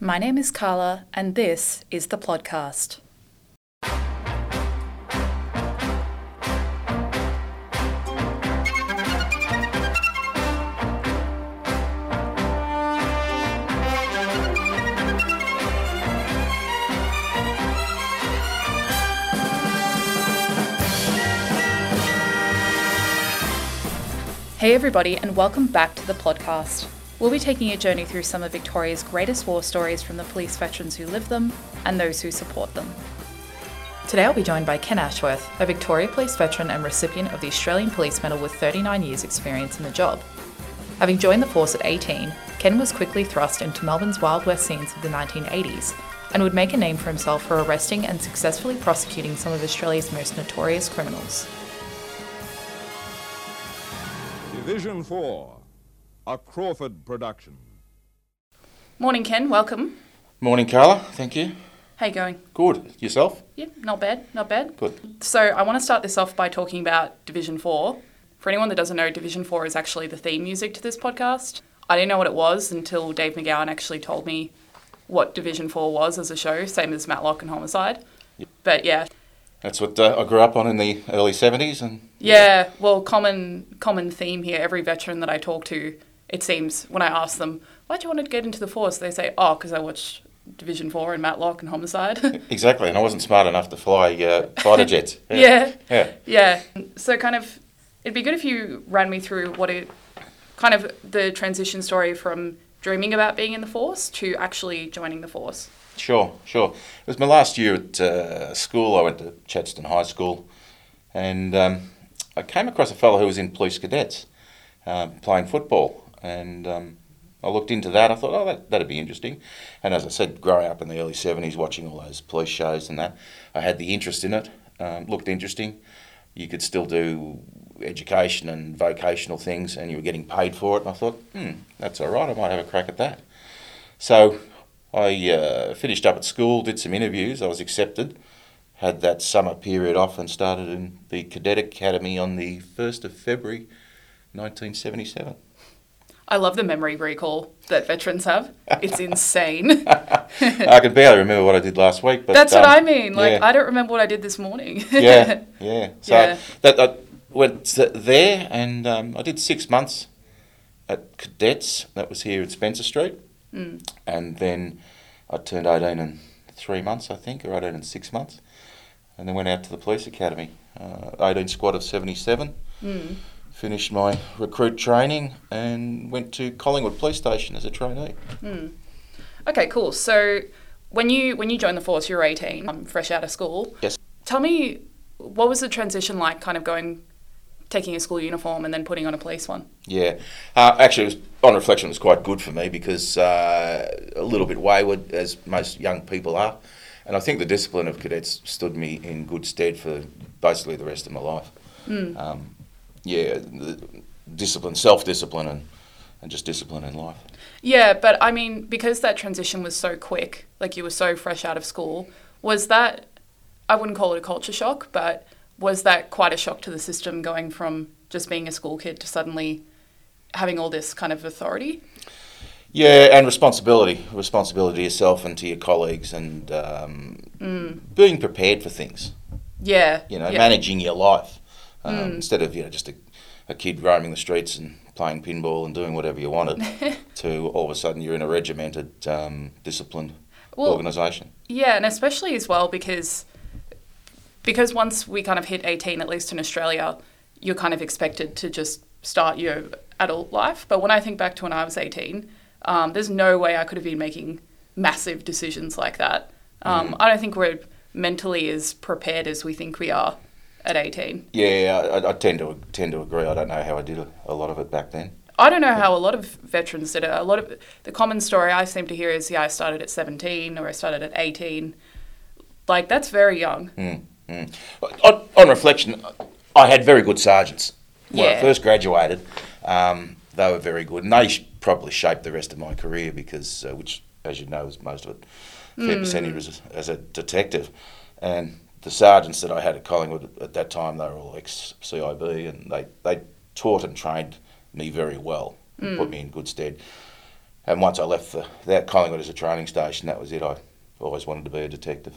My name is Carla, and this is the podcast. Hey, everybody, and welcome back to the podcast. We'll be taking a journey through some of Victoria's greatest war stories from the police veterans who live them and those who support them. Today I'll be joined by Ken Ashworth, a Victoria Police veteran and recipient of the Australian Police Medal with 39 years' experience in the job. Having joined the force at 18, Ken was quickly thrust into Melbourne's Wild West scenes of the 1980s and would make a name for himself for arresting and successfully prosecuting some of Australia's most notorious criminals. Division 4, a Crawford production. Morning, Ken. Welcome. Morning, Carla. Thank you. How you going? Good. Yourself? Yeah, not bad, not bad. Good. So I want to start this off by talking about Division 4. For anyone that doesn't know, Division 4 is actually the theme music to this podcast. I didn't know what it was until Dave McGowan actually told me what Division 4 was as a show, same as Matlock and Homicide. But yeah, That's what uh, I grew up on in the early 70s. and yeah, well, common common theme here. Every veteran that I talk to, it seems when I ask them, why do you want to get into the force?" They say, "Oh, because I watched Division Four and Matlock and Homicide." Exactly. And I wasn't smart enough to fly uh, fighter jets. yeah. Yeah. Yeah. So kind of, it'd be good if you ran me through what it, kind of the transition story from dreaming about being in the force to actually joining the force. Sure, sure. It was my last year at uh, school. I went to Chadstone High School and um, I came across a fellow who was in police cadets uh, playing football. And um, I looked into that. I thought, oh, that, that'd be interesting. And as I said, growing up in the early 70s, watching all those police shows and that, I had the interest in it. Um, looked interesting. You could still do education and vocational things, and you were getting paid for it. And I thought, hmm, that's all right. I might have a crack at that. So I uh, finished up at school, did some interviews. I was accepted. Had that summer period off and started in the Cadet Academy on the 1st of February 1977. I love the memory recall that veterans have. It's insane. I can barely remember what I did last week, but That's what um, I mean. Like yeah. I don't remember what I did this morning. yeah, yeah. So Yeah. that I went there and um, I did six months at Cadets. That was here at Spencer Street, Mm. and then I turned eighteen in three months, I think, or eighteen in six months, and then went out to the police academy. Uh, 18 squad of 77. Mm. Finished my recruit training and went to Collingwood Police Station as a trainee. Mm. Okay, cool. So when you when you joined the force, you were eighteen, um, fresh out of school. Yes. Tell me, what was the transition like? Kind of going, taking a school uniform and then putting on a police one. Yeah, uh, actually, it was, on reflection, it was quite good for me because uh, a little bit wayward, as most young people are, and I think the discipline of cadets stood me in good stead for basically the rest of my life. Mm. Um, yeah, discipline, self-discipline, and and just discipline in life. Yeah, but I mean, because that transition was so quick, like you were so fresh out of school, was that, I wouldn't call it a culture shock, but was that quite a shock to the system going from just being a school kid to suddenly having all this kind of authority? Yeah, and responsibility, responsibility to yourself and to your colleagues, and um, Mm. being prepared for things. Yeah. you know, yeah. managing your life um, Mm. instead of you know just a, a kid roaming the streets and playing pinball and doing whatever you wanted. to all of a sudden you're in a regimented, um, disciplined Well, organisation. Yeah, and especially as well because because once we kind of hit 18 at least in Australia, you're kind of expected to just start your adult life. But when I think back to when I was 18, um, there's no way I could have been making massive decisions like that. Um, I don't think we're mentally as prepared as we think we are at 18. Yeah, I, I tend to tend to agree. I don't know how I did a, a lot of it back then. I don't know how a lot of veterans did it. A lot of the common story I seem to hear is, yeah, I started at 17 or I started at 18. Like that's very young. Mm, mm. On, on reflection, I had very good sergeants when Yeah. I first graduated. Um, they were very good, and they sh- probably shaped the rest of my career because, uh, which, as you know, is most of it, a fair percentage was as a detective. And the sergeants that I had at Collingwood at that time, they were all ex CIB, and they, they taught and trained me very well, and put me in good stead. And once I left the, that Collingwood as a training station, that was it. I always wanted to be a detective.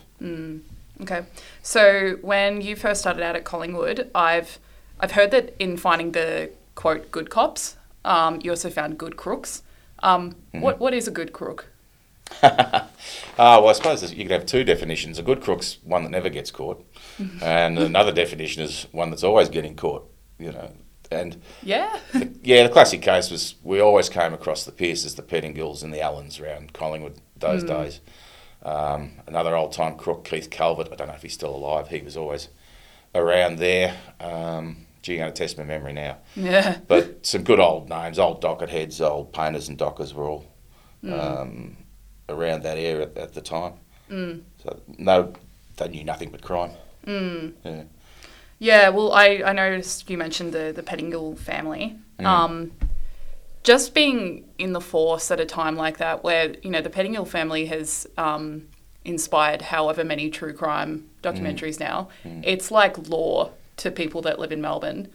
Okay. So when you first started out at Collingwood, I've I've heard that in finding the quote good cops, um, you also found good crooks. Um, What what is a good crook? Ah, well, I suppose you could have two definitions. A good crook's one that never gets caught, and another definition is one that's always getting caught. You know, and Yeah. yeah, the classic case was we always came across the Pierces, the Pettingills, and the Allens around Collingwood those days. Um, another old time crook, Keith Calvert. I don't know if he's still alive. He was always around there. Um, gee, you're going to test my memory now. yeah. But some good old names, old docket heads, old painters and dockers were all um, around that area at, at the time. Mm. So no, they knew nothing but crime. Mm. Yeah. Yeah, well, I, I noticed you mentioned the, the Pettingill family. Um, just being in the force at a time like that, where, you know, the Pettingill family has um, inspired however many true crime documentaries now, it's like law to people that live in Melbourne.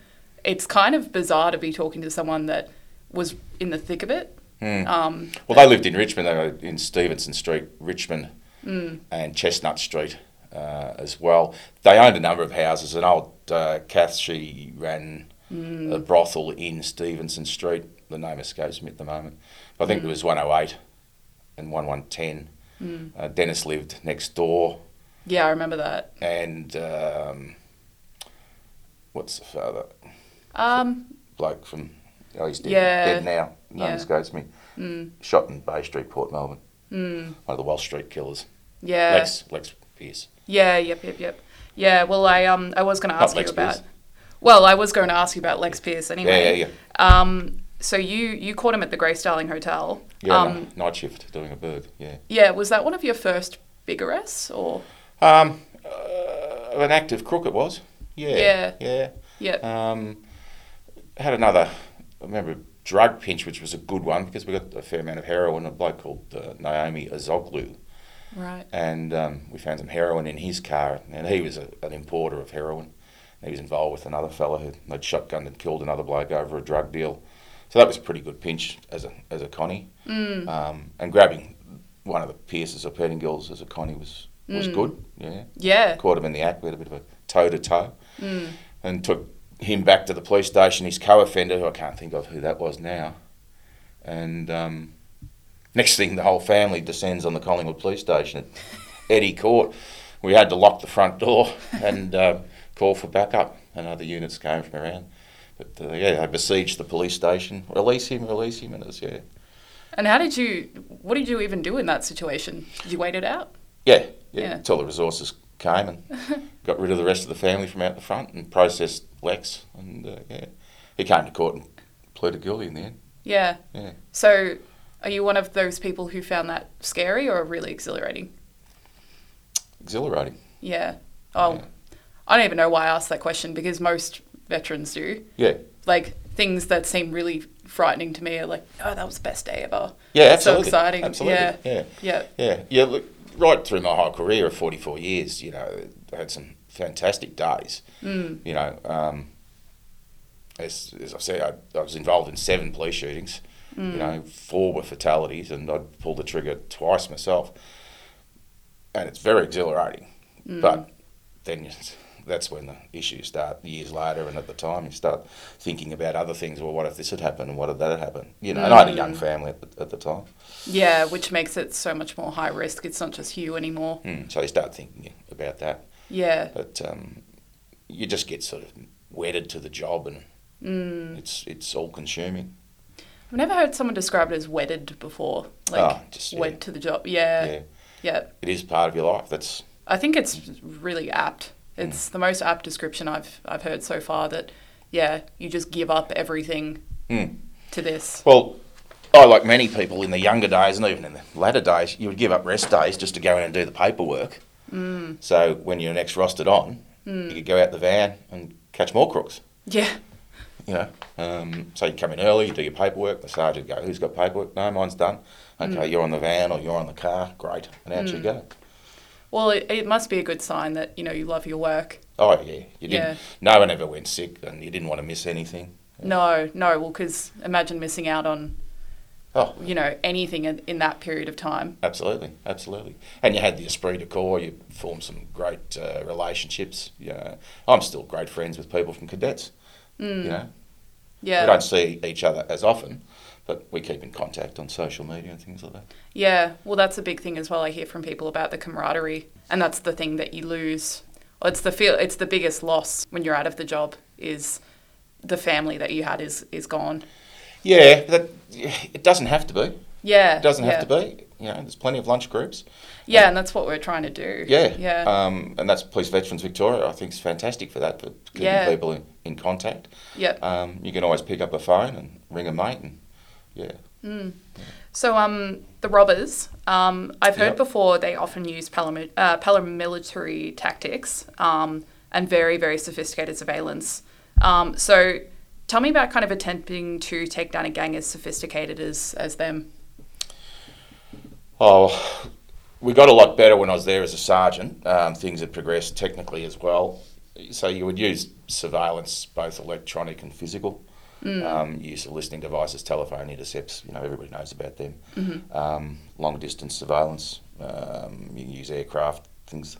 It's kind of bizarre to be talking to someone that was in the thick of it. Um, Well, they lived in Richmond. They were in Stevenson Street, Richmond, and Chestnut Street uh, as well. They owned a number of houses. An old uh, Kath, she ran a brothel in Stevenson Street. The name escapes me at the moment. I think it was 108 and 1110. Uh, Dennis lived next door, yeah, I remember that. and um, what's the father? Um, Bloke from, oh, he's dead, Yeah. dead now. Name Yeah. escapes me. Shot in Bay Street, Port Melbourne. One of the Walsh Street killers. yeah. Lex, Lex Pierce. Yeah, yep, yep, yep. Yeah, well, I um, I was going to Not ask Lex you about. Pierce. Well, I was going to ask you about Lex Pierce anyway. Yeah, yeah, yeah. Um, so you you caught him at the Grace Darling Hotel. Yeah, Um, night shift doing a bird. Yeah. yeah. Was that one of your first big arrests, or? Um, uh, an active crook it was. Yeah. Yeah. Yeah. Yeah. Um, had another. I remember drug pinch, which was a good one because we got a fair amount of heroin. A bloke called uh, Naomi Azoglu, right. and um, we found some heroin in his car, and he was a, an importer of heroin. He was involved with another fella who they'd shotgunned and killed another bloke over a drug deal. So that was a pretty good pinch as a as a connie. Mm. Um, and grabbing one of the Pierces or Pettingills as a connie was was good. Yeah, Yeah. caught him in the act. We had a bit of a toe to toe, and took him back to the police station. His co-offender, who I can't think of who that was now, and um, next thing, the whole family descends on the Collingwood police station at Eddie Court. We had to lock the front door and uh, call for backup, and other units came from around. But uh, yeah, they besieged the police station. Release him, release him, and it was yeah, And how did you? What did you even do in that situation? Did you wait it out? yeah, yeah. Yeah. Until the resources came and got rid of the rest of the family from out the front and processed Lex, and uh, yeah, he came to court and pleaded guilty in the end. Yeah. Yeah. So, are you one of those people who found that scary or really exhilarating? Exhilarating. Yeah. Oh, Yeah. I don't even know why I asked that question because most veterans do. Yeah. Like things that seem really frightening to me are like, oh, that was the best day ever. Yeah, It's so exciting. Absolutely. Yeah. Yeah. Yeah. Yeah. Yeah. Look, right through my whole career of 44 years, you know, I had some fantastic days. Mm. You know, um, as, as I said, I, I was involved in seven police shootings. Mm. You know, four were fatalities, and I'd pulled the trigger twice myself. And it's very exhilarating. Mm. But then you, that's when the issues start years later, and at the time you start thinking about other things. Well, what if this had happened, and what if that had happened? You know, and I had a young Mm. family at the, at the time. Yeah, which makes it so much more high risk. It's not just you anymore. Mm, so you start thinking about that. Yeah. But um, you just get sort of wedded to the job, and Mm. it's it's all consuming. I've never heard someone describe it as wedded before. Like Oh, just, yeah. wed to the job. Yeah. yeah, Yeah. it is part of your life. That's I think it's really apt. It's the most apt description I've I've heard so far that yeah, you just give up everything Mm. to this. well. I, like many people in the younger days and even in the latter days, you would give up rest days just to go in and do the paperwork. Mm. So when you're next rostered on, you could go out the van and catch more crooks. Yeah. You know, um, so you come in early, you do your paperwork. The sergeant go, "Who's got paperwork? No, mine's done. Okay, you're on the van or you're on the car. Great, and out you go. Well, it, it must be a good sign that, you know, you love your work. Oh yeah, you didn't. Yeah. No one ever went sick, and you didn't want to miss anything. No, no, well, because imagine missing out on Oh. you know, anything in, in that period of time. Absolutely, absolutely. And you had the esprit de corps. You formed some great uh, relationships. Yeah, I'm still great friends with people from cadets. You know, Yeah. we don't see each other as often, but we keep in contact on social media and things like that. Yeah, well, that's a big thing as well. I hear from people about the camaraderie, and that's the thing that you lose. It's the feel. It's the biggest loss when you're out of the job. Is the family that you had is is gone. Yeah, that it doesn't have to be. Yeah, It doesn't yeah. have to be. You know, there's plenty of lunch groups. Yeah, and that's what we're trying to do. Yeah, yeah, Um, and that's Police Veterans Victoria. I think is fantastic for that, for keeping Yeah. people in, in contact. yeah. Um, you can always pick up a phone and ring a mate, and yeah, So, um, the robbers. Um, I've heard Yep. before they often use uh, paramilitary tactics um, and very, very sophisticated surveillance. Um, so, tell me about kind of attempting to take down a gang as sophisticated as as them. Oh, we got a lot better when I was there as a sergeant. Um, things had progressed technically as well. So you would use surveillance, both electronic and physical. Um, use of listening devices, telephone intercepts. You know, everybody knows about them. Um, long distance surveillance. Um, you can use aircraft, things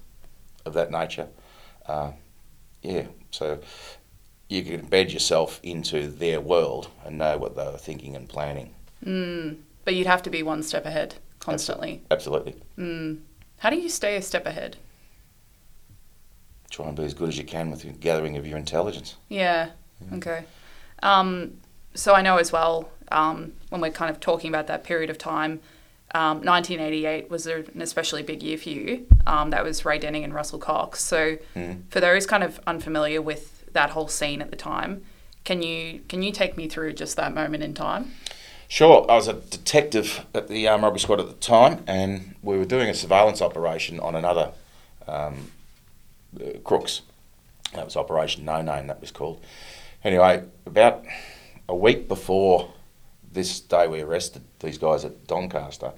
of that nature. Uh, yeah, so you can embed yourself into their world and know what they were thinking and planning. But you'd have to be one step ahead constantly. Absolutely. How do you stay a step ahead? Try and be as good as you can with the gathering of your intelligence. Yeah. Okay. Um, so I know as well um, when we're kind of talking about that period of time. Um, 1988 was an especially big year for you. Um, that was Ray Denning and Russell Cox. So, for those kind of unfamiliar with that whole scene at the time, can you can you take me through just that moment in time? Sure, I was a detective at the armed robbery squad at the time, and we were doing a surveillance operation on another um, uh, crooks. That was Operation No Name, that was called. Anyway, about a week before this day we arrested these guys at Doncaster,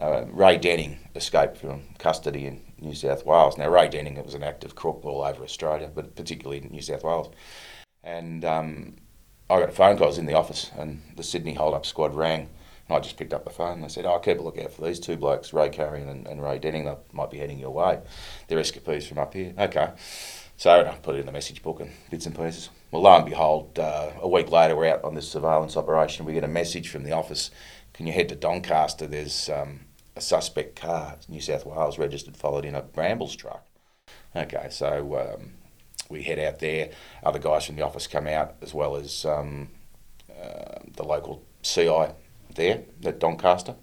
uh, Ray Denning escaped from custody in New South Wales. Now, Ray Denning was an active crook all over Australia, but particularly in New South Wales. And um, I got a phone call, I was in the office, and the Sydney Hold Up Squad rang. And I just picked up the phone and they said, Oh, keep a lookout for these two blokes, Ray Carrion and, and Ray Denning. They might be heading your way. They're escapees from up here. Okay. So I put it in the message book and bits and pieces. Well, lo and behold, uh, a week later, we're out on this surveillance operation. We get a message from the office Can you head to Doncaster? There's um, a suspect car, New South Wales registered, followed in a brambles truck. Okay, so um, we head out there. Other guys from the office come out, as well as um, uh, the local CI there at Doncaster.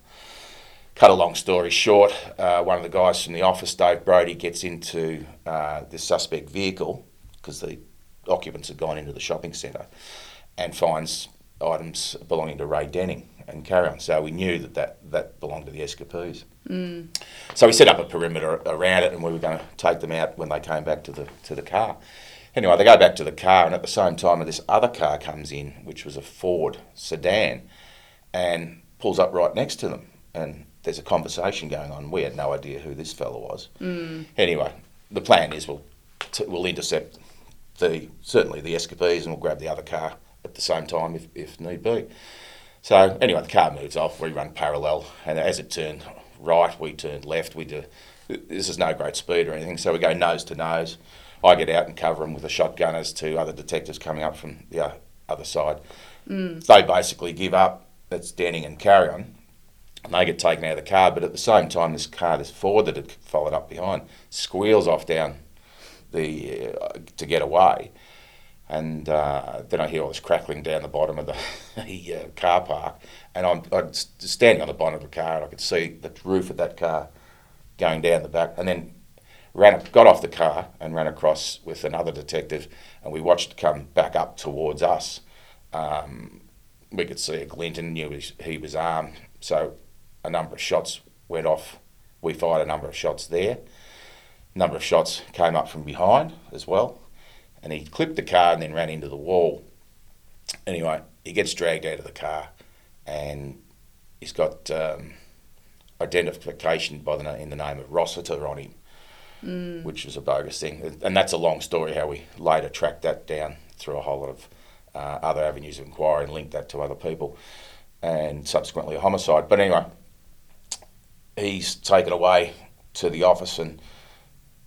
Cut a long story short, uh, one of the guys from the office, Dave Brody, gets into uh, suspect vehicle because the occupants had gone into the shopping centre and finds items belonging to Ray Denning and carry on. So we knew that that, that belonged to the escapees. Mm. So we set up a perimeter around it, and we were going to take them out when they came back to the to the car. Anyway, they go back to the car, and at the same time, this other car comes in, which was a Ford sedan, and pulls up right next to them. And there's a conversation going on. We had no idea who this fella was. Mm. Anyway, the plan is we'll t- we'll intercept the certainly the escapees, and we'll grab the other car at the same time if, if need be. So anyway, the car moves off. We run parallel, and as it turned right, we turned left. We do. This is no great speed or anything, so we go nose to nose. I get out and cover them with a shotgun as to other detectives coming up from the other side. They basically give up. That's Denning and carry on, and they get taken out of the car. But at the same time, this car, this Ford that had followed up behind, squeals off down the uh, to get away. And uh, then I hear all this crackling down the bottom of the, the uh, car park, and I'm, I'm standing on the bonnet of the car, and I could see the roof of that car going down the back, and then ran, got off the car and ran across with another detective, and we watched it come back up towards us. Um, we could see a glint and knew he he was armed, so a number of shots went off. We fired a number of shots there. A number of shots came up from behind as well and he clipped the car and then ran into the wall. Anyway, he gets dragged out of the car, and he's got um, identification by the in the name of Rossiter on him, which was a bogus thing. And that's a long story how we later tracked that down through a whole lot of uh, other avenues of inquiry and linked that to other people. and subsequently a homicide. But anyway, he's taken away to the office and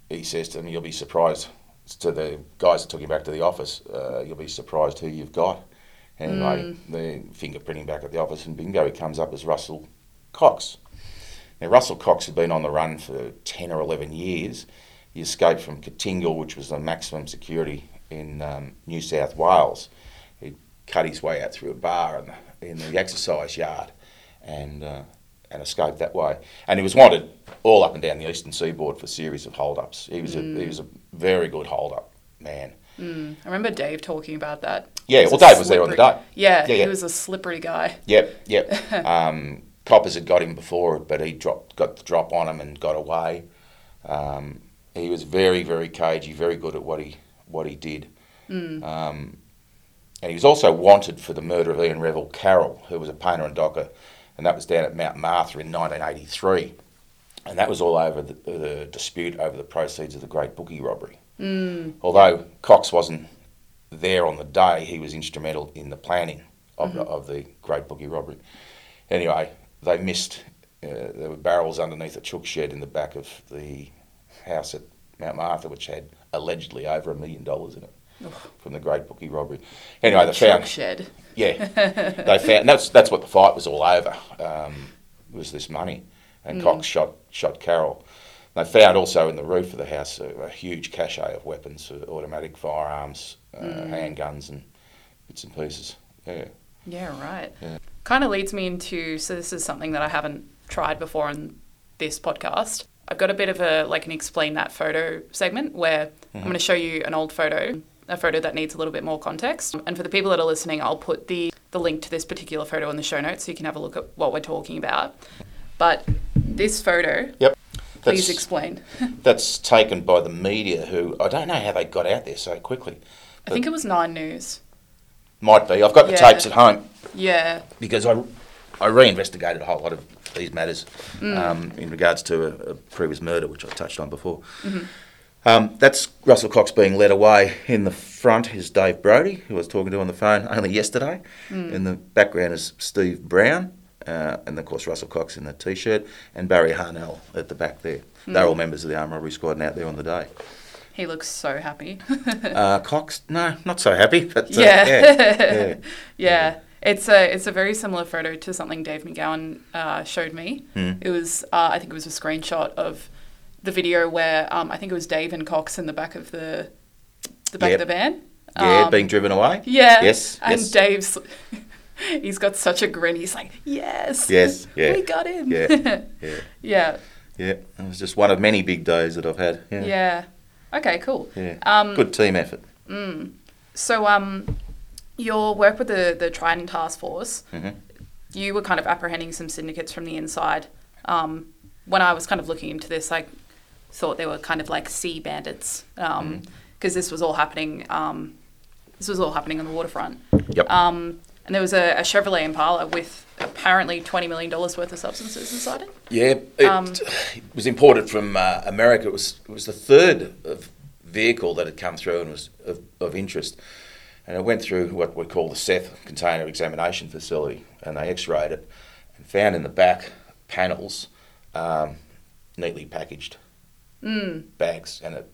he says to them, You'll be surprised. To the guys that took him back to the office, uh, you'll be surprised who you've got. Anyway, the fingerprinting back at the office, and bingo, he comes up as Russell Cox. Now, Russell Cox had been on the run for 10 or 11 years. He escaped from Katingal, which was the maximum security in um, New South Wales. He cut his way out through a bar in the, in the exercise yard and, uh, and escaped that way. And he was wanted all up and down the eastern seaboard for a series of hold-ups. He was, a, he was a very good hold-up man. I remember Dave talking about that. Yeah, well, Dave was there on the day. Yeah, Yeah, yeah. he was a slippery guy. Yep, yep. um, Coppers had got him before, but he dropped, got the drop on him and got away. Um, he was very, very cagey, very good at what he what he did. Um, and he was also wanted for the murder of Ian Revel Carroll, who was a painter and docker, and that was down at Mount Martha in 1983. And that was all over the, the dispute over the proceeds of the Great Bookie robbery. Although Cox wasn't there on the day, he was instrumental in the planning of, the, of the Great Bookie robbery. Anyway, they missed. Uh, there were barrels underneath a chook shed in the back of the house at Mount Martha, which had allegedly over a million dollars in it from the Great Bookie robbery. Anyway, they found. shed. Yeah, they found. That's that's what the fight was all over. Um, was this money, and Cox shot shot Carroll. They found also in the roof of the house a, a huge cache of weapons, uh, automatic firearms, uh, handguns, and bits and pieces. Yeah. Yeah, right. Yeah. Kind of leads me into so this is something that I haven't tried before on this podcast. I've got a bit of a like an explain that photo segment where I'm going to show you an old photo, a photo that needs a little bit more context. And for the people that are listening, I'll put the the link to this particular photo in the show notes so you can have a look at what we're talking about. But this photo, Yep. please That's, explain. that's taken by the media, who I don't know how they got out there so quickly. I think it was Nine News. Might be. I've got the Yeah. tapes at home. Yeah. because I, I reinvestigated a whole lot of these matters um, in regards to a, a previous murder, which I touched on before. Um, that's Russell Cox being led away. In the front is Dave Brody, who I was talking to on the phone only yesterday. In the background is Steve Brown, uh, and of course Russell Cox in the t-shirt, and Barry Harnell at the back there. They're all members of the armed robbery squad and out there on the day. He looks so happy. Uh, Cox, no, not so happy, but uh, Yeah. yeah, yeah. Yeah, it's a it's a very similar photo to something Dave McGowan uh, showed me. Hmm. It was uh, I think it was a screenshot of the video where um, I think it was Dave and Cox in the back of the the back Yep. of the van. Yeah, Um, being driven away. yeah. Yes, And yes. Dave's he's got such a grin. He's like, yes, Yes, yeah. we got him. Yeah, yeah. yeah, Yeah, it was just one of many big days that I've had. Yeah. yeah. Okay, cool. Yeah. Um, Good team effort. So, um, your work with the the Trident Task Force, Mhm. you were kind of apprehending some syndicates from the inside. Um, when I was kind of looking into this, I thought they were kind of like sea bandits because this was all happening. Um, this was all happening on the waterfront. Yep. Um, and there was a, a Chevrolet Impala with apparently twenty million dollars worth of substances inside it. yeah, it, um, it was imported from uh, America. It was it was the third of vehicle that had come through and was of, of interest. And it went through what we call the Seth container examination facility, and they X-rayed it and found in the back panels um, neatly packaged bags, and it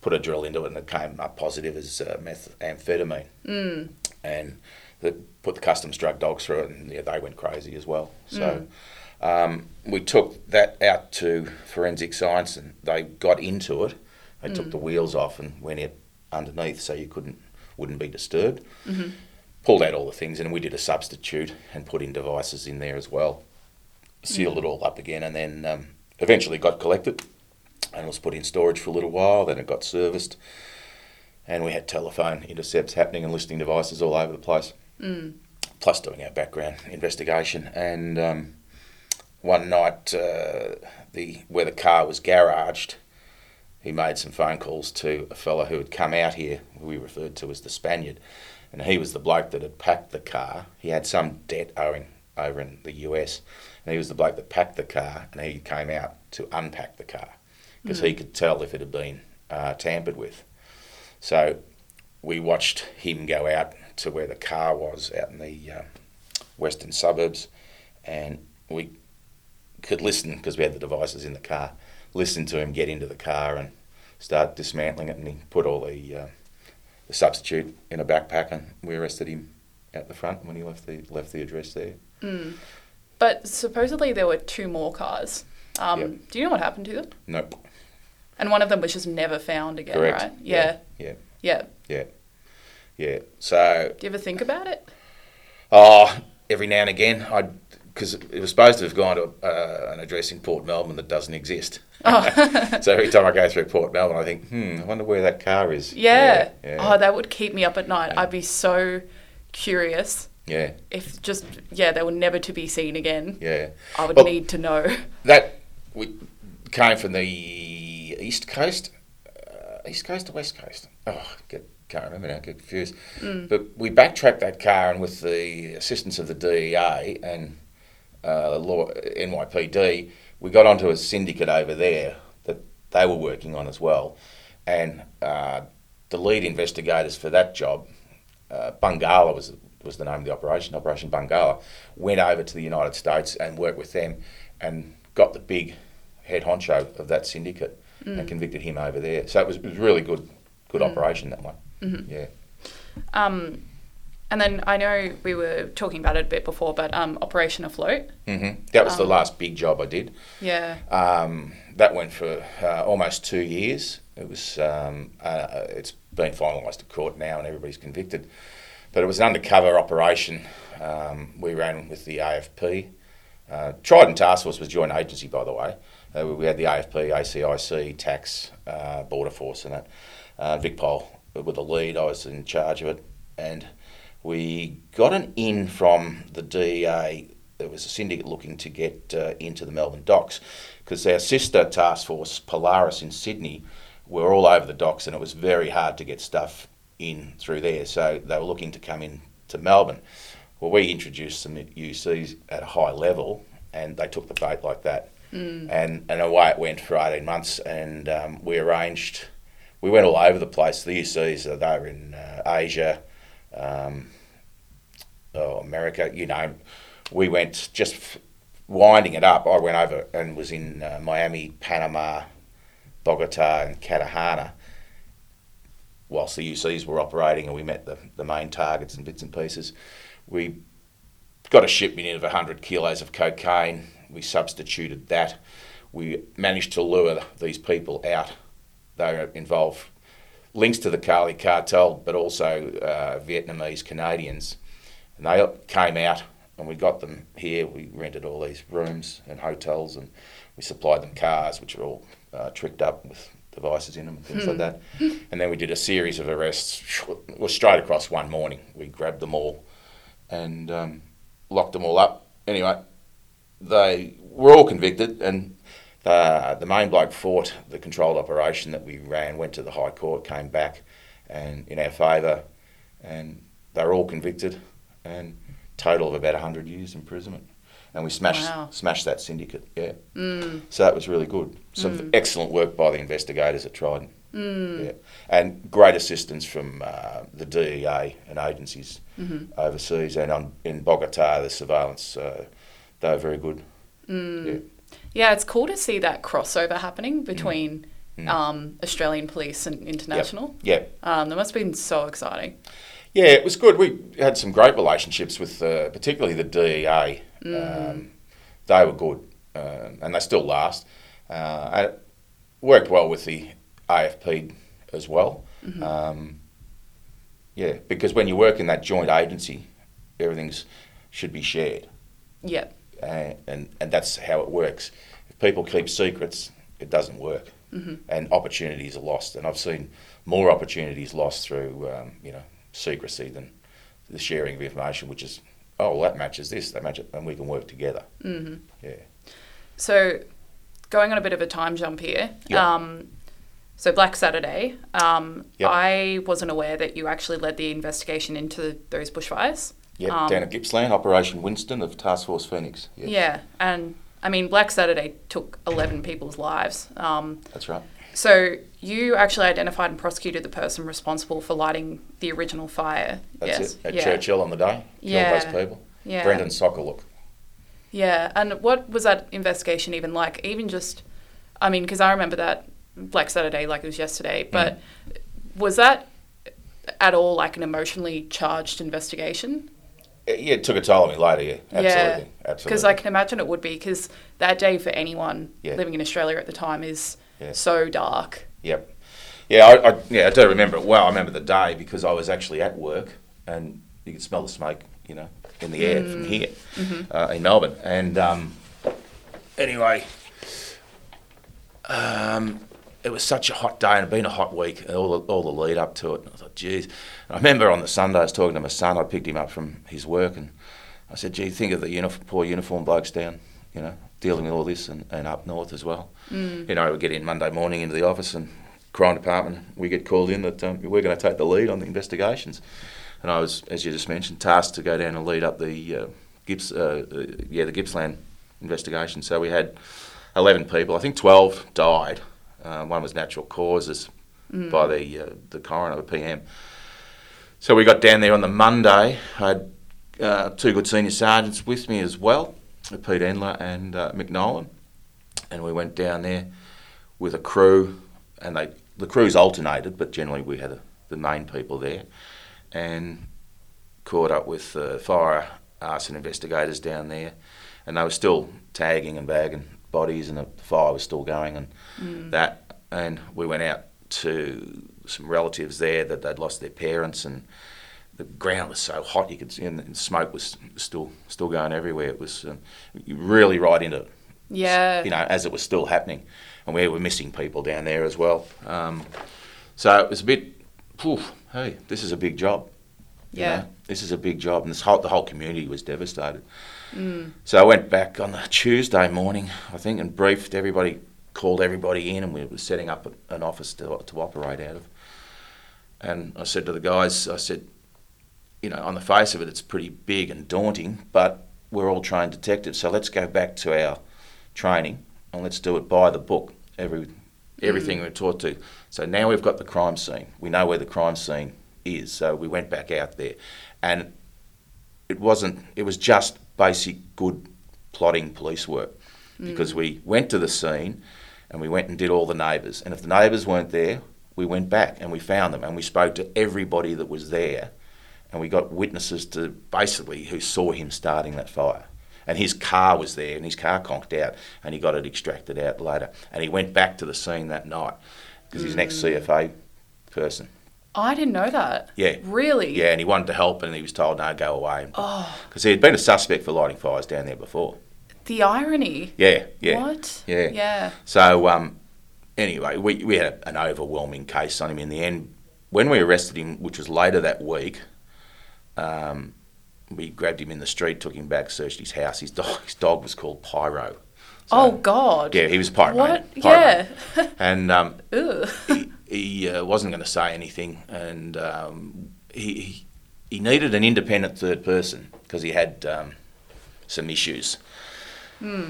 put a drill into it, and it came up positive as uh, methamphetamine. and they put the customs drug dogs through it, and yeah, they went crazy as well. So um, we took that out to forensic science, and they got into it. They took the wheels off and went it underneath, so you couldn't wouldn't be disturbed. Pulled out all the things, and we did a substitute and put in devices in there as well. Sealed it all up again, and then um, eventually got collected and was put in storage for a little while. Then it got serviced, and we had telephone intercepts happening and listening devices all over the place. Plus doing our background investigation. And um, one night, uh, the where the car was garaged, he made some phone calls to a fellow who had come out here, who we referred to as the Spaniard, and he was the bloke that had packed the car. He had some debt owing over in the US, and he was the bloke that packed the car, and he came out to unpack the car because he could tell if it had been uh, tampered with. So we watched him go out to where the car was out in the uh, western suburbs, and we could listen because we had the devices in the car. Listen to him get into the car and start dismantling it, and he put all the, uh, the substitute in a backpack, and we arrested him at the front when he left the left the address there. But supposedly there were two more cars. Um, Yep. Do you know what happened to them? Nope. And one of them was just never found again, Correct. right? Yeah. Yeah. yeah. Yeah. Yeah. So Do you ever think about it? Oh, every now and again, I because it was supposed to have gone to uh, an address in Port Melbourne that doesn't exist. Oh. so every time I go through Port Melbourne, I think, hmm, I wonder where that car is. Yeah. Yeah. Oh, that would keep me up at night. I'd be so curious yeah. if just yeah they were never to be seen again. Yeah. I would Well, need to know. That we came from the east coast, uh, east coast or west coast. Oh, get, can't remember now. Get confused. But we backtracked that car, and with the assistance of the DEA and uh, law NYPD, we got onto a syndicate over there that they were working on as well, and uh, the lead investigators for that job, uh, Bungala was was the name of the operation, Operation Bungala, went over to the United States and worked with them, and got the big head honcho of that syndicate and convicted him over there. So it was, it was really good, good operation that one. Yeah. Um, and then I know we were talking about it a bit before, but um, Operation Afloat. hmm That was the last big job I did. Yeah. Um, that went for uh, almost two years. It was um, uh, it's been finalised to court now, and everybody's convicted. But it was an undercover operation. Um, we ran with the AFP. Uh, Trident Task Force was joint agency, by the way. Uh, we had the AFP, ACIC, Tax, uh, Border Force, and that. Uh, Vic Pol with the lead. I was in charge of it, and we got an in from the DEA. There was a syndicate looking to get uh, into the Melbourne docks because our sister task force, Polaris in Sydney, were all over the docks, and it was very hard to get stuff in through there. So they were looking to come in to Melbourne. Well, we introduced some UCs at a high level, and they took the bait like that. And and away it went for eighteen months, and um, we arranged. We went all over the place. The UCs uh, they were in uh, Asia, um, oh, America. You know, we went just winding it up. I went over and was in uh, Miami, Panama, Bogota, and Cartagena. Whilst the UCs were operating, and we met the, the main targets and bits and pieces, we got a shipment of 100 kilos of cocaine. We substituted that. We managed to lure these people out. They were involved links to the Cali cartel, but also uh, Vietnamese Canadians. And they came out and we got them here. We rented all these rooms and hotels and we supplied them cars, which are all uh, tricked up with devices in them and things like that. And then we did a series of arrests. Was straight across one morning. We grabbed them all and um, locked them all up. Anyway, they were all convicted, and uh, the main bloke fought the controlled operation that we ran, went to the High Court, came back, and in our favour, and they were all convicted, and total of about hundred years imprisonment. And we smashed Wow. smashed that syndicate, yeah. So that was really good. Some excellent work by the investigators at Trident. Yeah. And great assistance from uh, the DEA and agencies overseas. And on, in Bogota, the surveillance, uh, they were very good. Yeah. Yeah, it's cool to see that crossover happening between um, Australian police and international. Yeah. Um, that must have been so exciting. Yeah, it was good. We had some great relationships with, uh, particularly the DEA. Um, they were good, um, and they still last. Uh, it worked well with the AFP as well. Um, yeah, because when you work in that joint agency, everything's should be shared, Yeah. Uh, and and that's how it works. If people keep secrets, it doesn't work, and opportunities are lost. And I've seen more opportunities lost through um, you know secrecy than the sharing of information, which is oh well, that matches this, that matches, and we can work together. Mm-hmm. Yeah. So, going on a bit of a time jump here. Yeah. Um, so Black Saturday, um, Yep. I wasn't aware that you actually led the investigation into those bushfires. Yeah, Um, down at Gippsland, Operation Winston of Task Force Phoenix. Yeah, Yeah, and I mean Black Saturday took eleven people's lives. Um, that's right. so you actually identified and prosecuted the person responsible for lighting the original fire. That's yes. it. At yeah. Churchill on the day, killed Yeah. those people. Yeah. Brendan Sokaluk. Yeah, and what was that investigation even like? Even just, I mean, because I remember that Black Saturday like it was yesterday, but was that at all like an emotionally charged investigation? Yeah, it took a toll on me later. Yeah, absolutely, Yeah, absolutely. Because I can imagine it would be, because that day for anyone Yeah. living in Australia at the time is Yeah. so dark. Yep. Yeah, I, I, yeah, I do remember it well. I remember the day because I was actually at work and you could smell the smoke, you know, in the air from here uh, in Melbourne. And um, anyway, um, it was such a hot day and it'd been a hot week, all the, all the lead up to it. And I thought, geez. And I remember on the Sunday I was talking to my son. I picked him up from his work and I said, gee, think of the uniform, poor uniform blokes down, you know, dealing with all this and, and up north as well. You know, we get in Monday morning into the office and crime department, we get called in that um, we're going to take the lead on the investigations. And I was, as you just mentioned, tasked to go down and lead up the uh, Gips, uh, uh, yeah, the Gippsland investigation. So we had 11 people. I think 12 died. Uh, one was natural causes by the uh, the coroner, the PM. So we got down there on the Monday. I had uh, two good senior sergeants with me as well, Pete Endler and uh, Mick Nolan, and we went down there with a crew, and they the crews alternated, but generally we had a, the main people there, and caught up with uh, fire arson investigators down there, and they were still tagging and bagging bodies, and the fire was still going, and that, and we went out to some relatives there that they'd lost their parents, and the ground was so hot you could see, and the smoke was still still going everywhere. It was um, really right into it Yeah. you know, as it was still happening, and we were missing people down there as well. Um, so it was a bit, poof, hey, this is a big job. you Yeah. know. this is a big job, and this whole the whole community was devastated. So I went back on the Tuesday morning, I think, and briefed everybody, called everybody in, and we were setting up an office to, to operate out of. And I said to the guys, I said, you know, on the face of it, it's pretty big and daunting, but we're all trained detectives, so let's go back to our training and let's do it by the book. Every everything mm. we're taught to. So now we've got the crime scene. We know where the crime scene is. So we went back out there, and it wasn't. It was just basic good plotting police work because mm. we went to the scene and we went and did all the neighbours. And if the neighbours weren't there, we went back and we found them and we spoke to everybody that was there and we got witnesses to basically who saw him starting that fire. And his car was there, and his car conked out, and he got it extracted out later. And he went back to the scene that night because he's an ex mm. CFA person. I didn't know that. Yeah. Really? Yeah, and he wanted to help, and he was told, no, go away. Oh, Because he had been a suspect for lighting fires down there before. the irony. Yeah, yeah. What? Yeah. Yeah. So um, anyway, we, we had an overwhelming case on him in the end. When we arrested him, which was later that week, um, we grabbed him in the street, took him back, searched his house. His dog, his dog was called Pyro. So, oh God. Yeah, he was Pyro. What? Yeah. And um, he, he uh, wasn't going to say anything, and um, he, he he needed an independent third person because he had um, some issues.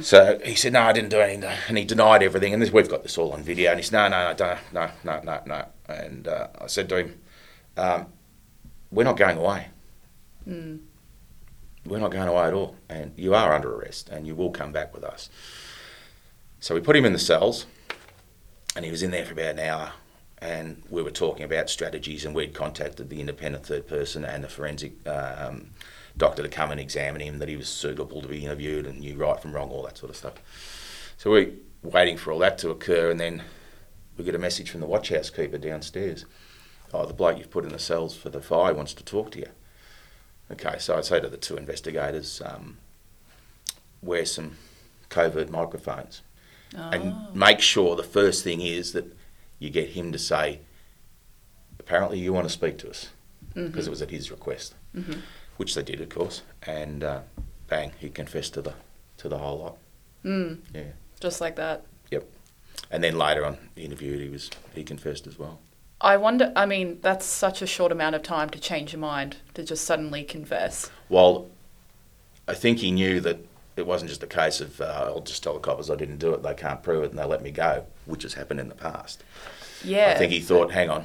So he said, "No, I didn't do anything," and he denied everything. And this, we've got this all on video. And he said, "No, no, no, don't, no, no, no, no." And uh, I said to him, um, "We're not going away. We're not going away at all, and you are under arrest, and you will come back with us." So we put him in the cells, and he was in there for about an hour. And we were talking about strategies, and we'd contacted the independent third person and the forensic um, doctor to come and examine him, that he was suitable to be interviewed and knew right from wrong, all that sort of stuff. So we were waiting for all that to occur, and then we get a message from the watch house keeper downstairs. Oh, the bloke you've put in the cells for the fire wants to talk to you. Okay, so I say to the two investigators, um, wear some covert microphones and make sure the first thing is that you get him to say, apparently you want to speak to us, because it was at his request, which they did, of course, and uh, bang, he confessed to the to the whole lot. Mm, Yeah, just like that. yep. And then later on, interviewed, he was he confessed as well. I wonder. I mean, that's such a short amount of time to change your mind to just suddenly confess. Well, I think he knew that it wasn't just a case of uh, I'll just tell the coppers I didn't do it, they can't prove it, and they let me go, which has happened in the past. Yeah. I think he thought, hang on,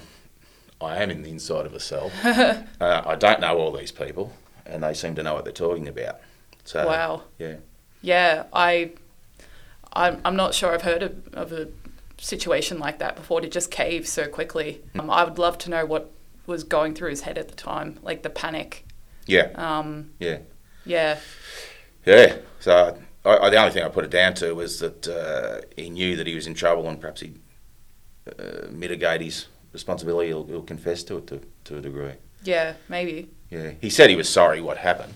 I am in the inside of a cell. uh, I don't know all these people. and they seem to know what they're talking about. So Wow. yeah, Yeah, I, I'm, I'm not sure I've heard of, of a situation like that before to just cave so quickly. Um, I would love to know what was going through his head at the time, like the panic. yeah, Um, yeah, yeah, yeah. So I, I, the only thing I put it down to was that uh, he knew that he was in trouble, and perhaps he uh, mitigate his responsibility. He'll, he'll confess to it to, to a degree. yeah, maybe. Yeah, he said he was sorry what happened.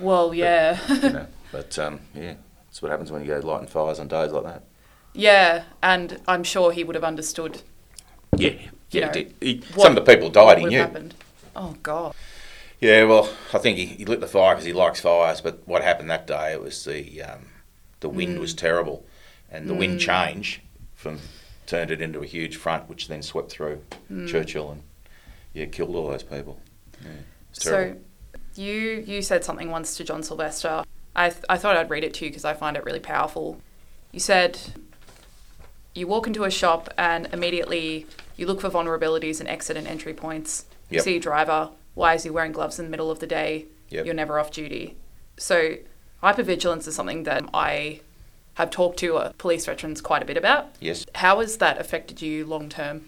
Well, yeah, You know, but um, yeah, that's what happens when you go lighting fires on days like that. yeah, and I'm sure he would have understood Yeah, yeah. know, he did. He, what- some of the people died. He knew. happened. Oh God. Yeah, well, I think he, he lit the fire because he likes fires. But what happened that day? It was the um, the wind mm. was terrible, and the wind mm. change from turned it into a huge front, which then swept through mm. Churchill and yeah, killed all those people. Yeah. So, you you said something once to John Silvester. I th- I thought I'd read it to you because I find it really powerful. You said, "You walk into a shop and immediately you look for vulnerabilities and exit and entry points. You Yep. see a driver. Why is he wearing gloves in the middle of the day? Yep. You're never off duty." So, hypervigilance is something that I have talked to uh, police veterans quite a bit about. yes. How has that affected you long term?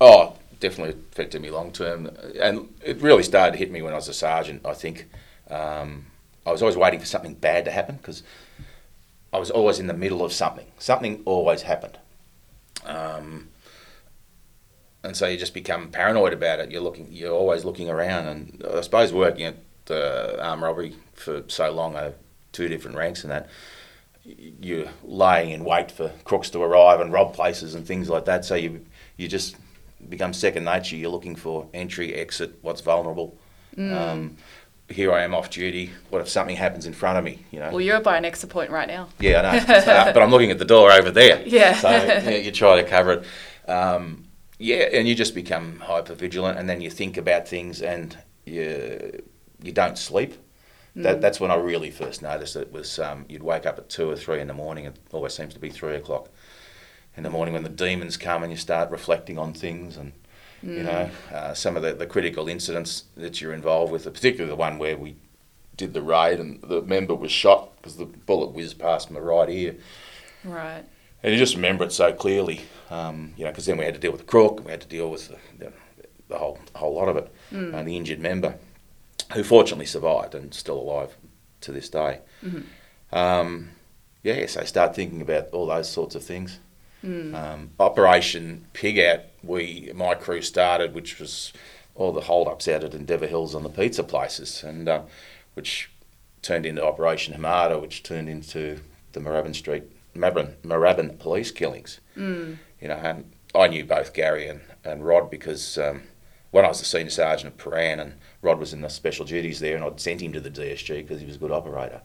Oh, definitely affected me long term, and it really started to hit me when I was a sergeant. I think um, I was always waiting for something bad to happen because I was always in the middle of something. Something always happened, um, and so you just become paranoid about it. You're looking, you're always looking around, and I suppose working at the armed robbery for so long, over two different ranks and that. You're laying in wait for crooks to arrive and rob places and things like that. So you you just become second nature. You're looking for entry, exit, what's vulnerable. Um, here I am off duty. What if something happens in front of me? You know. Well, you're by an exit point right now. Yeah, I know. So, but I'm looking at the door over there. Yeah. So yeah, you try to cover it. Um, yeah, and you just become hyper vigilant, and then you think about things, and you you don't sleep. That, that's when I really first noticed it was um, you'd wake up at two or three in the morning. It always seems to be three o'clock in the morning when the demons come and you start reflecting on things and you know uh, some of the, the critical incidents that you're involved with, particularly the one where we did the raid and the member was shot because the bullet whizzed past my right ear. Right. And you just remember it so clearly, um, you know, because then we had to deal with the crook, we had to deal with the, the, the whole whole lot of it, and the injured member, who fortunately survived and still alive to this day. Um, yeah, so start thinking about all those sorts of things. Um, Operation Pig Out, we my crew started, which was all the hold-ups out at Endeavour Hills on the pizza places, and uh, which turned into Operation Hamada, which turned into the Moorabbin Street Moorabbin police killings. Mm. You know, and I knew both Gary and, and Rod because um, when I was the senior sergeant at Prahran and Rod was in the special duties there, and I'd sent him to the DSG because he was a good operator.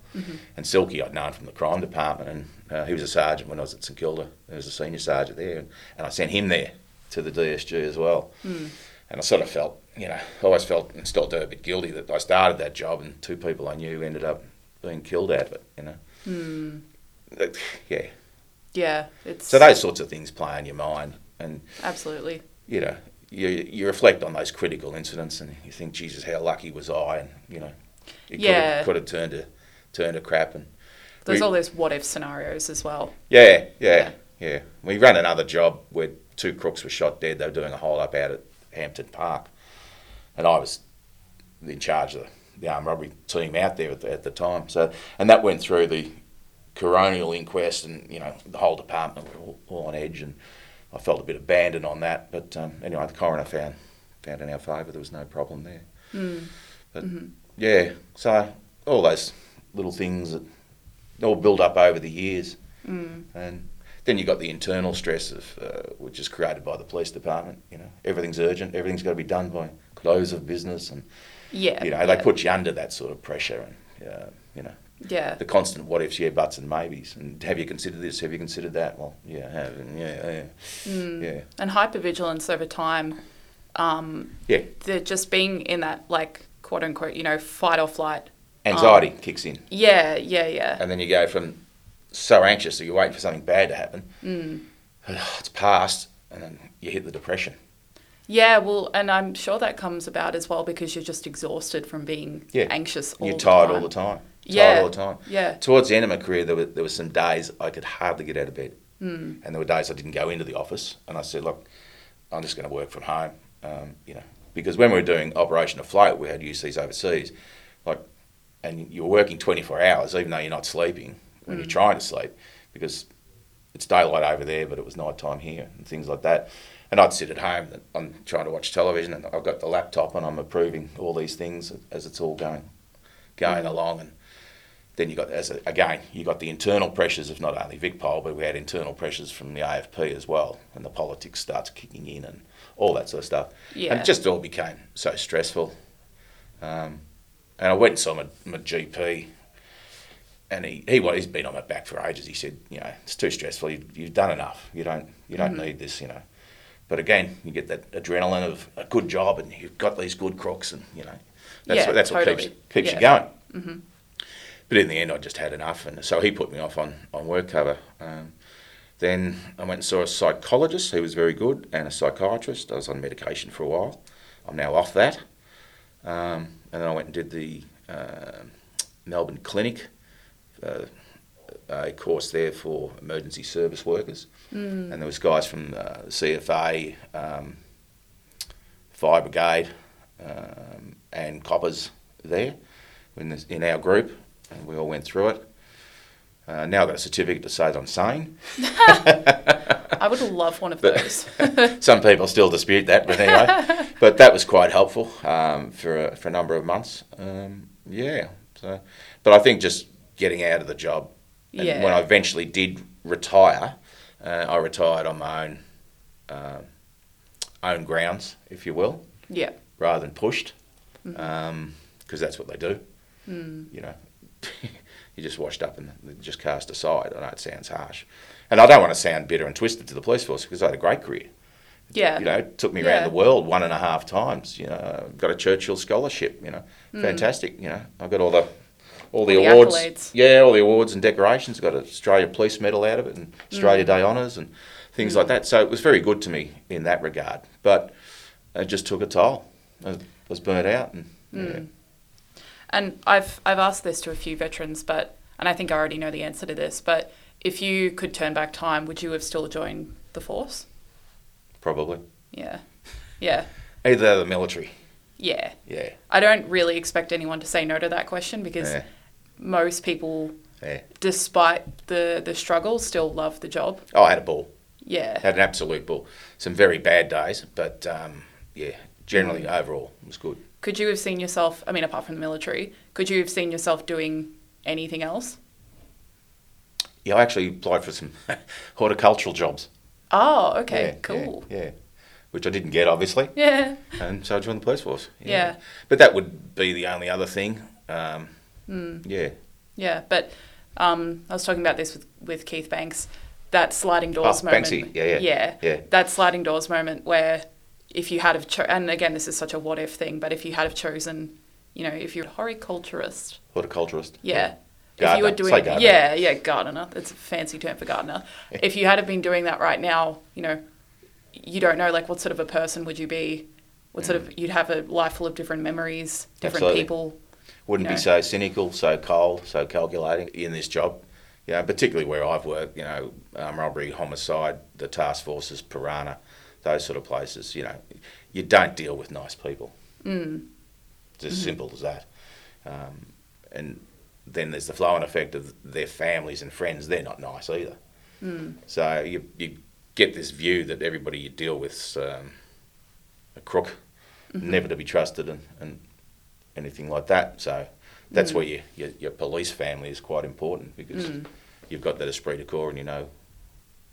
And Silky I'd known from the crime department, and uh, he was a sergeant when I was at St Kilda. He was a senior sergeant there, and, and I sent him there to the DSG as well. And I sort of felt, you know, I always felt and still do a bit guilty that I started that job and two people I knew ended up being killed out of it, you know. That- yeah. Yeah. It's So those sorts of things play on your mind, and absolutely. you know, you you reflect on those critical incidents, and you think, Jesus, how lucky was I? And you know, it Yeah. could have turned to turned to crap. And There's we- all those what if scenarios as well. yeah, yeah, yeah. We ran another job where two crooks were shot dead. They were doing a hold up out at Hampton Park, and I was in charge of the, the armed robbery team out there at the, at the time. So, and that went through the coronial inquest, and you know the whole department were all, all on edge, and I felt a bit abandoned on that. But um, anyway, the coroner found found in our favour there was no problem there. But yeah, so all those little things that all build up over the years, and then you got the internal stress of uh, which is created by the police department. You know, everything's urgent, everything's got to be done by close of business, and Yeah. you know yeah. they put you under that sort of pressure, and uh, you know Yeah. the constant what ifs, yeah, buts, and maybes, and have you considered this? Have you considered that? Well, yeah, I have, and yeah, yeah, Mm. yeah, And hypervigilance over time, um, yeah. the just being in that like quote unquote, you know, fight or flight. Anxiety kicks in. Yeah, yeah, yeah. and then you go from so anxious that you're waiting for something bad to happen. Mm. It's past, and then you hit the depression. Yeah, well, and I'm sure that comes about as well because you're just exhausted from being Yeah. anxious all You're tired all the time. Yeah. All the time. Yeah. Towards the end of my career, there were, there were some days I could hardly get out of bed. Mm. And there were days I didn't go into the office. And I said, look, I'm just going to work from home. Um, you know, because when we were doing Operation Afloat, we had UCs overseas. Like, and you were working 24 hours, even though you're not sleeping when you're trying to sleep, because it's daylight over there, but it was night time here and things like that. And I'd sit at home, and I'm trying to watch television, and I've got the laptop, and I'm approving all these things as it's all going going along. And then you got, as a, again, you got the internal pressures of not only VicPol, but we had internal pressures from the AFP as well, and the politics starts kicking in and all that sort of stuff. Yeah. And it just all became so stressful. Um, and I went and saw my, my GP, and he, he well, he's been on my back for ages. He said, you know, it's too stressful. You, you've done enough. You don't you don't need this, you know. But again, you get that adrenaline of a good job, and you've got these good crooks, and you know, that's Yeah, what that's what keeps keeps Yeah. you going. But in the end, I just had enough, and so he put me off on on work cover. Um, then I went and saw a psychologist who was very good, and a psychiatrist. I was on medication for a while. I'm now off that. Um, and then I went and did the uh, Melbourne Clinic, uh, a course there for emergency service workers. And there was guys from uh, CFA, um, Fire Brigade, um, and coppers there in, this, in our group, and we all went through it. Uh, now I've got a certificate to say that I'm sane. I would love one of those. Some people still dispute that, but anyway. but that was quite helpful um, for a, for a number of months. Um, yeah. So, but I think just getting out of the job. And Yeah. When I eventually did retire, uh, I retired on my own uh, own grounds, if you will, yeah. rather than pushed, Mm-hmm. because that's what they do. Mm. You know, you just washed up and just cast aside. I know it sounds harsh, and I don't want to sound bitter and twisted to the police force because I had a great career. Yeah. You know, it took me Yeah. around the world one and a half times. You know, got a Churchill scholarship. You know, Mm. fantastic. You know, I've got all the all the All the awards. accolades. Yeah, all the awards and decorations. Got an Australia Police Medal out of it and Australia Mm. Day honours and things like that. So it was very good to me in that regard. But it just took a toll. I was burnt out and. Mm. And I've I've asked this to a few veterans, but and I think I already know the answer to this, but if you could turn back time, would you have still joined the force? Probably. Yeah. Yeah. Either the military. Yeah. Yeah. I don't really expect anyone to say no to that question because Yeah. most people, Yeah. despite the, the struggle, still love the job. Oh, I had a ball. Yeah. Had an absolute ball. Some very bad days, but um, yeah, generally Mm. overall it was good. Could you have seen yourself, I mean, apart from the military, could you have seen yourself doing anything else? Yeah, I actually applied for some horticultural jobs. Oh, okay, Yeah, cool. Yeah, yeah. Which I didn't get, obviously, Yeah. and so I joined the police force. Yeah. But that would be the only other thing. Um, Hmm. Yeah. Yeah, but um, I was talking about this with, with Keith Banks. That sliding doors Oh, moment. Banksy. Yeah, yeah. Yeah. Yeah. That sliding doors moment where if you had have cho- and again this is such a what if thing, but if you had have chosen, you know, if you're a horticulturist, Horticulturist. yeah. If you were doing Say gardener. yeah, yeah, gardener. It's a fancy term for gardener. if you had have been doing that right now, you know, you don't know like what sort of a person would you be? What sort of you'd have a life full of different memories, different Mm. Absolutely. people. Wouldn't you be so cynical, so cold, so calculating in this job. You know, particularly where I've worked, you know, um, robbery, homicide, the task forces, Purana, those sort of places, you know, you don't deal with nice people. Mm. It's as simple as that. Um, and then there's the flow-on effect of their families and friends. They're not nice either. Mm. So you, you get this view that everybody you deal with's um, a crook, Mm-hmm. never to be trusted, and, and anything like that. So that's Mm. where your, your your police family is quite important because Mm. you've got that esprit de corps and you know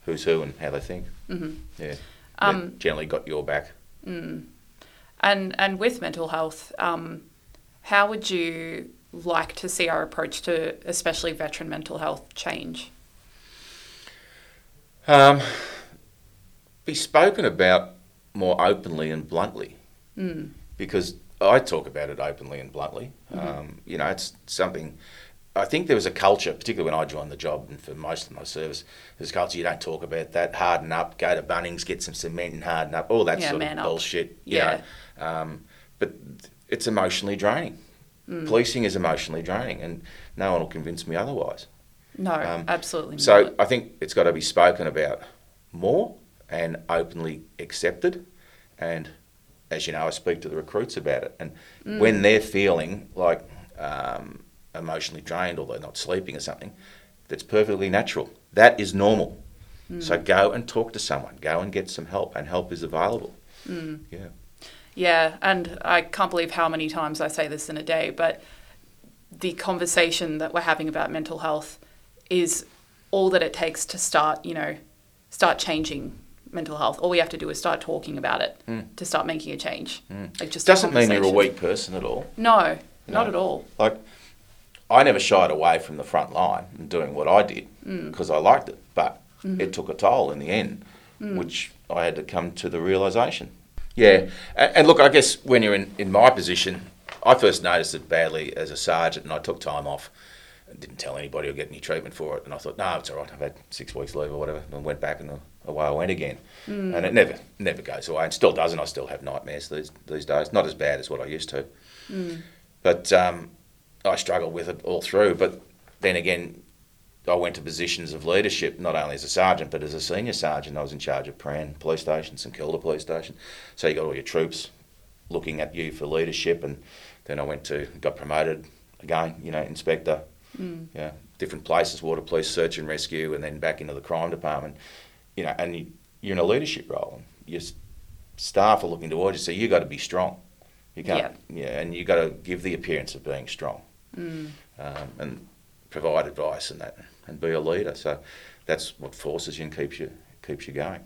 who's who and how they think. Mhm. Yeah, Um, generally got your back. Mm. And and with mental health, um, how would you like to see our approach to especially veteran mental health change? Um, be spoken about more openly and bluntly. Mm. because I talk about it openly and bluntly. Um, you know, it's something I think there was a culture, particularly when I joined the job and for most of my service, there's a culture you don't talk about that. Harden up, go to Bunnings, get some cement and harden up, all that Yeah, sort of up. bullshit. you Yeah. know. Um, but it's emotionally draining. Mm. Policing is emotionally draining, and no one will convince me otherwise. No, Um, absolutely So not. So I think it's got to be spoken about more and openly accepted. And as you know, I speak to the recruits about it. And Mm. when they're feeling like um, emotionally drained or they're not sleeping or something, that's perfectly natural. That is normal. So Mm. go and talk to someone. Go and get some help, and help is available. Mm. Yeah. Yeah, and I can't believe how many times I say this in a day, but the conversation that we're having about mental health is all that it takes to start, you know, start changing mental health. All we have to do is start talking about it to start making a change. Like just Mm. Doesn't mean you're a weak person at all. No, not at all. Like, I never shied away from the front line and doing what I did mm. because I liked it, but mm-hmm. it took a toll in the end, mm. which I had to come to the realization. Yeah, and, and look, I guess when you're in, in my position, I first noticed it badly as a sergeant, and I took time off. and Didn't tell anybody or get any treatment for it, and I thought, no, it's all right. I've had six weeks leave or whatever, and went back, and away I went again. Mm. And it never, never goes away, and still doesn't. I still have nightmares these these days. Not as bad as what I used to. But um, I struggled with it all through. But then again, I went to positions of leadership, not only as a sergeant, but as a senior sergeant. I was in charge of Prahran Police Station, St Kilda Police Station. So you got all your troops looking at you for leadership. And then I went to, got promoted again, you know, inspector, mm. yeah, different places, water police, search and rescue, and then back into the crime department. You know, and you, you're in a leadership role. And your staff are looking towards you, so you got to be strong. You can't, yeah, and you got to give the appearance of being strong, um, and provide advice and that, and be a leader. So that's what forces you and keeps you keeps you going.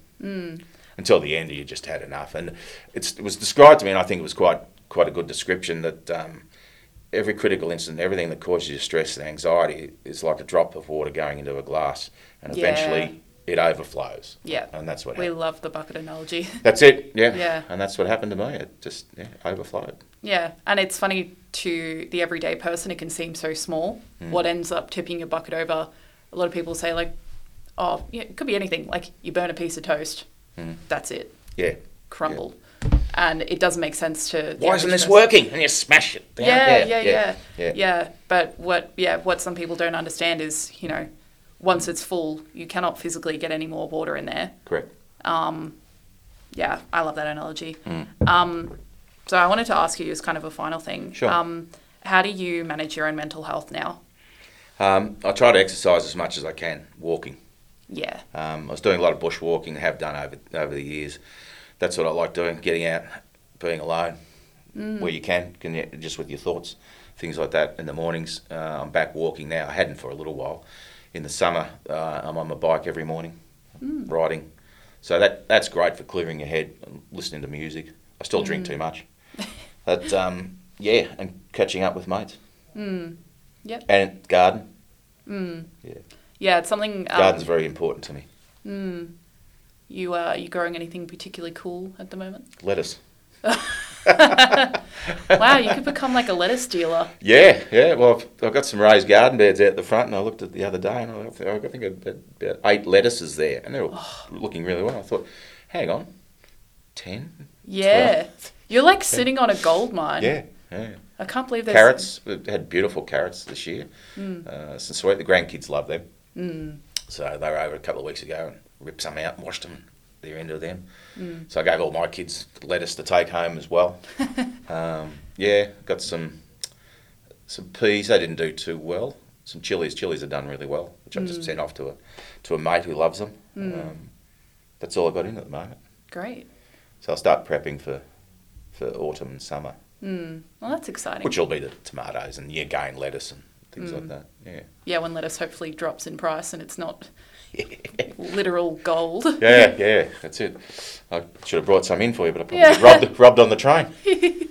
Until the end, you just had enough, and it's, it was described to me, and I think it was quite quite a good description that. Um, Every critical incident, everything that causes you stress and anxiety is like a drop of water going into a glass, and Yeah. eventually it overflows. Yeah. And that's what We happened. love the bucket analogy. That's it, yeah. Yeah. And that's what happened to me. It just yeah, overflowed. Yeah, and it's funny to the everyday person, it can seem so small. Mm. What ends up tipping your bucket over, a lot of people say, like, oh, yeah, it could be anything. Like, you burn a piece of toast, Mm. that's it, Yeah. crumbled. And it doesn't make sense to. Why isn't this person. working? And you smash it. down. Yeah, yeah, yeah, yeah. yeah, But what, yeah, what some people don't understand is, you know, once it's full, you cannot physically get any more water in there. Correct. Yeah, I love that analogy. Um, so I wanted to ask you as kind of a final thing. Sure. Um, how do you manage your own mental health now? Um, I try to exercise as much as I can, walking. Yeah. Um, I was doing a lot of bush walking, have done over over the years. That's what I like doing, getting out, being alone where you can, can you, just with your thoughts, things like that. In the mornings, uh, I'm back walking now. I hadn't for a little while. In the summer, uh, I'm on my bike every morning, riding. So that that's great for clearing your head and listening to music. I still drink too much. But um, yeah, and catching up with mates. Yep. And garden. Yeah, Yeah, it's something. garden's Um, very important to me. you uh, you growing anything particularly cool at the moment? Lettuce. Wow, you could become like a lettuce dealer. Yeah, yeah. Well, I've, I've got some raised garden beds out the front, and I looked at the other day, and I, think- I think I've got about eight lettuces there, and they're all looking really well. I thought, hang on, ten? Yeah, you're like sitting on a gold mine. Yeah, yeah. I can't believe there's Carrots. We had beautiful carrots this year. Uh, some sweet. The grandkids love them. Mm. So they were over a couple of weeks ago and ripped some out and washed them. They're into them. So I gave all my kids lettuce to take home as well. um, yeah, got some some peas. They didn't do too well. Some chilies. Chilies are done really well, which I just sent off to a to a mate who loves them. Um, that's all I got in at the moment. Great. So I'll start prepping for for autumn and summer, Mm. Well, that's exciting. which will be the tomatoes and again lettuce and things like that. Yeah. yeah, when lettuce hopefully drops in price and it's not literal gold. Yeah, yeah, that's it. I should have brought some in for you, but I probably Yeah. rubbed, rubbed on the train.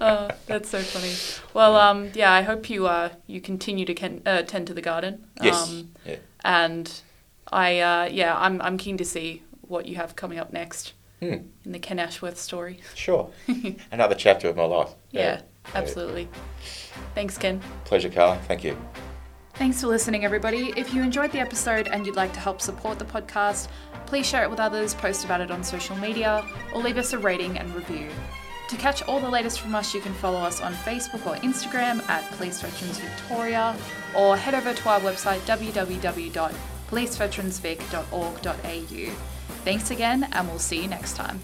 oh, that's so funny. Well, um, yeah, I hope you uh, you continue to ken- uh, tend to the garden. Yes. Um, yeah. and I uh, yeah, I'm I'm keen to see what you have coming up next Hmm. in the Ken Ashworth story. Sure. Another chapter of my life. Yeah, absolutely. Thanks, Ken. Pleasure, Carla. Thank you. Thanks for listening, everybody. If you enjoyed the episode and you'd like to help support the podcast, please share it with others, post about it on social media, or leave us a rating and review. To catch all the latest from us, you can follow us on Facebook or Instagram at Police Veterans Victoria, or head over to our website www.policeveteransvic.org.au. Thanks again, and we'll see you next time.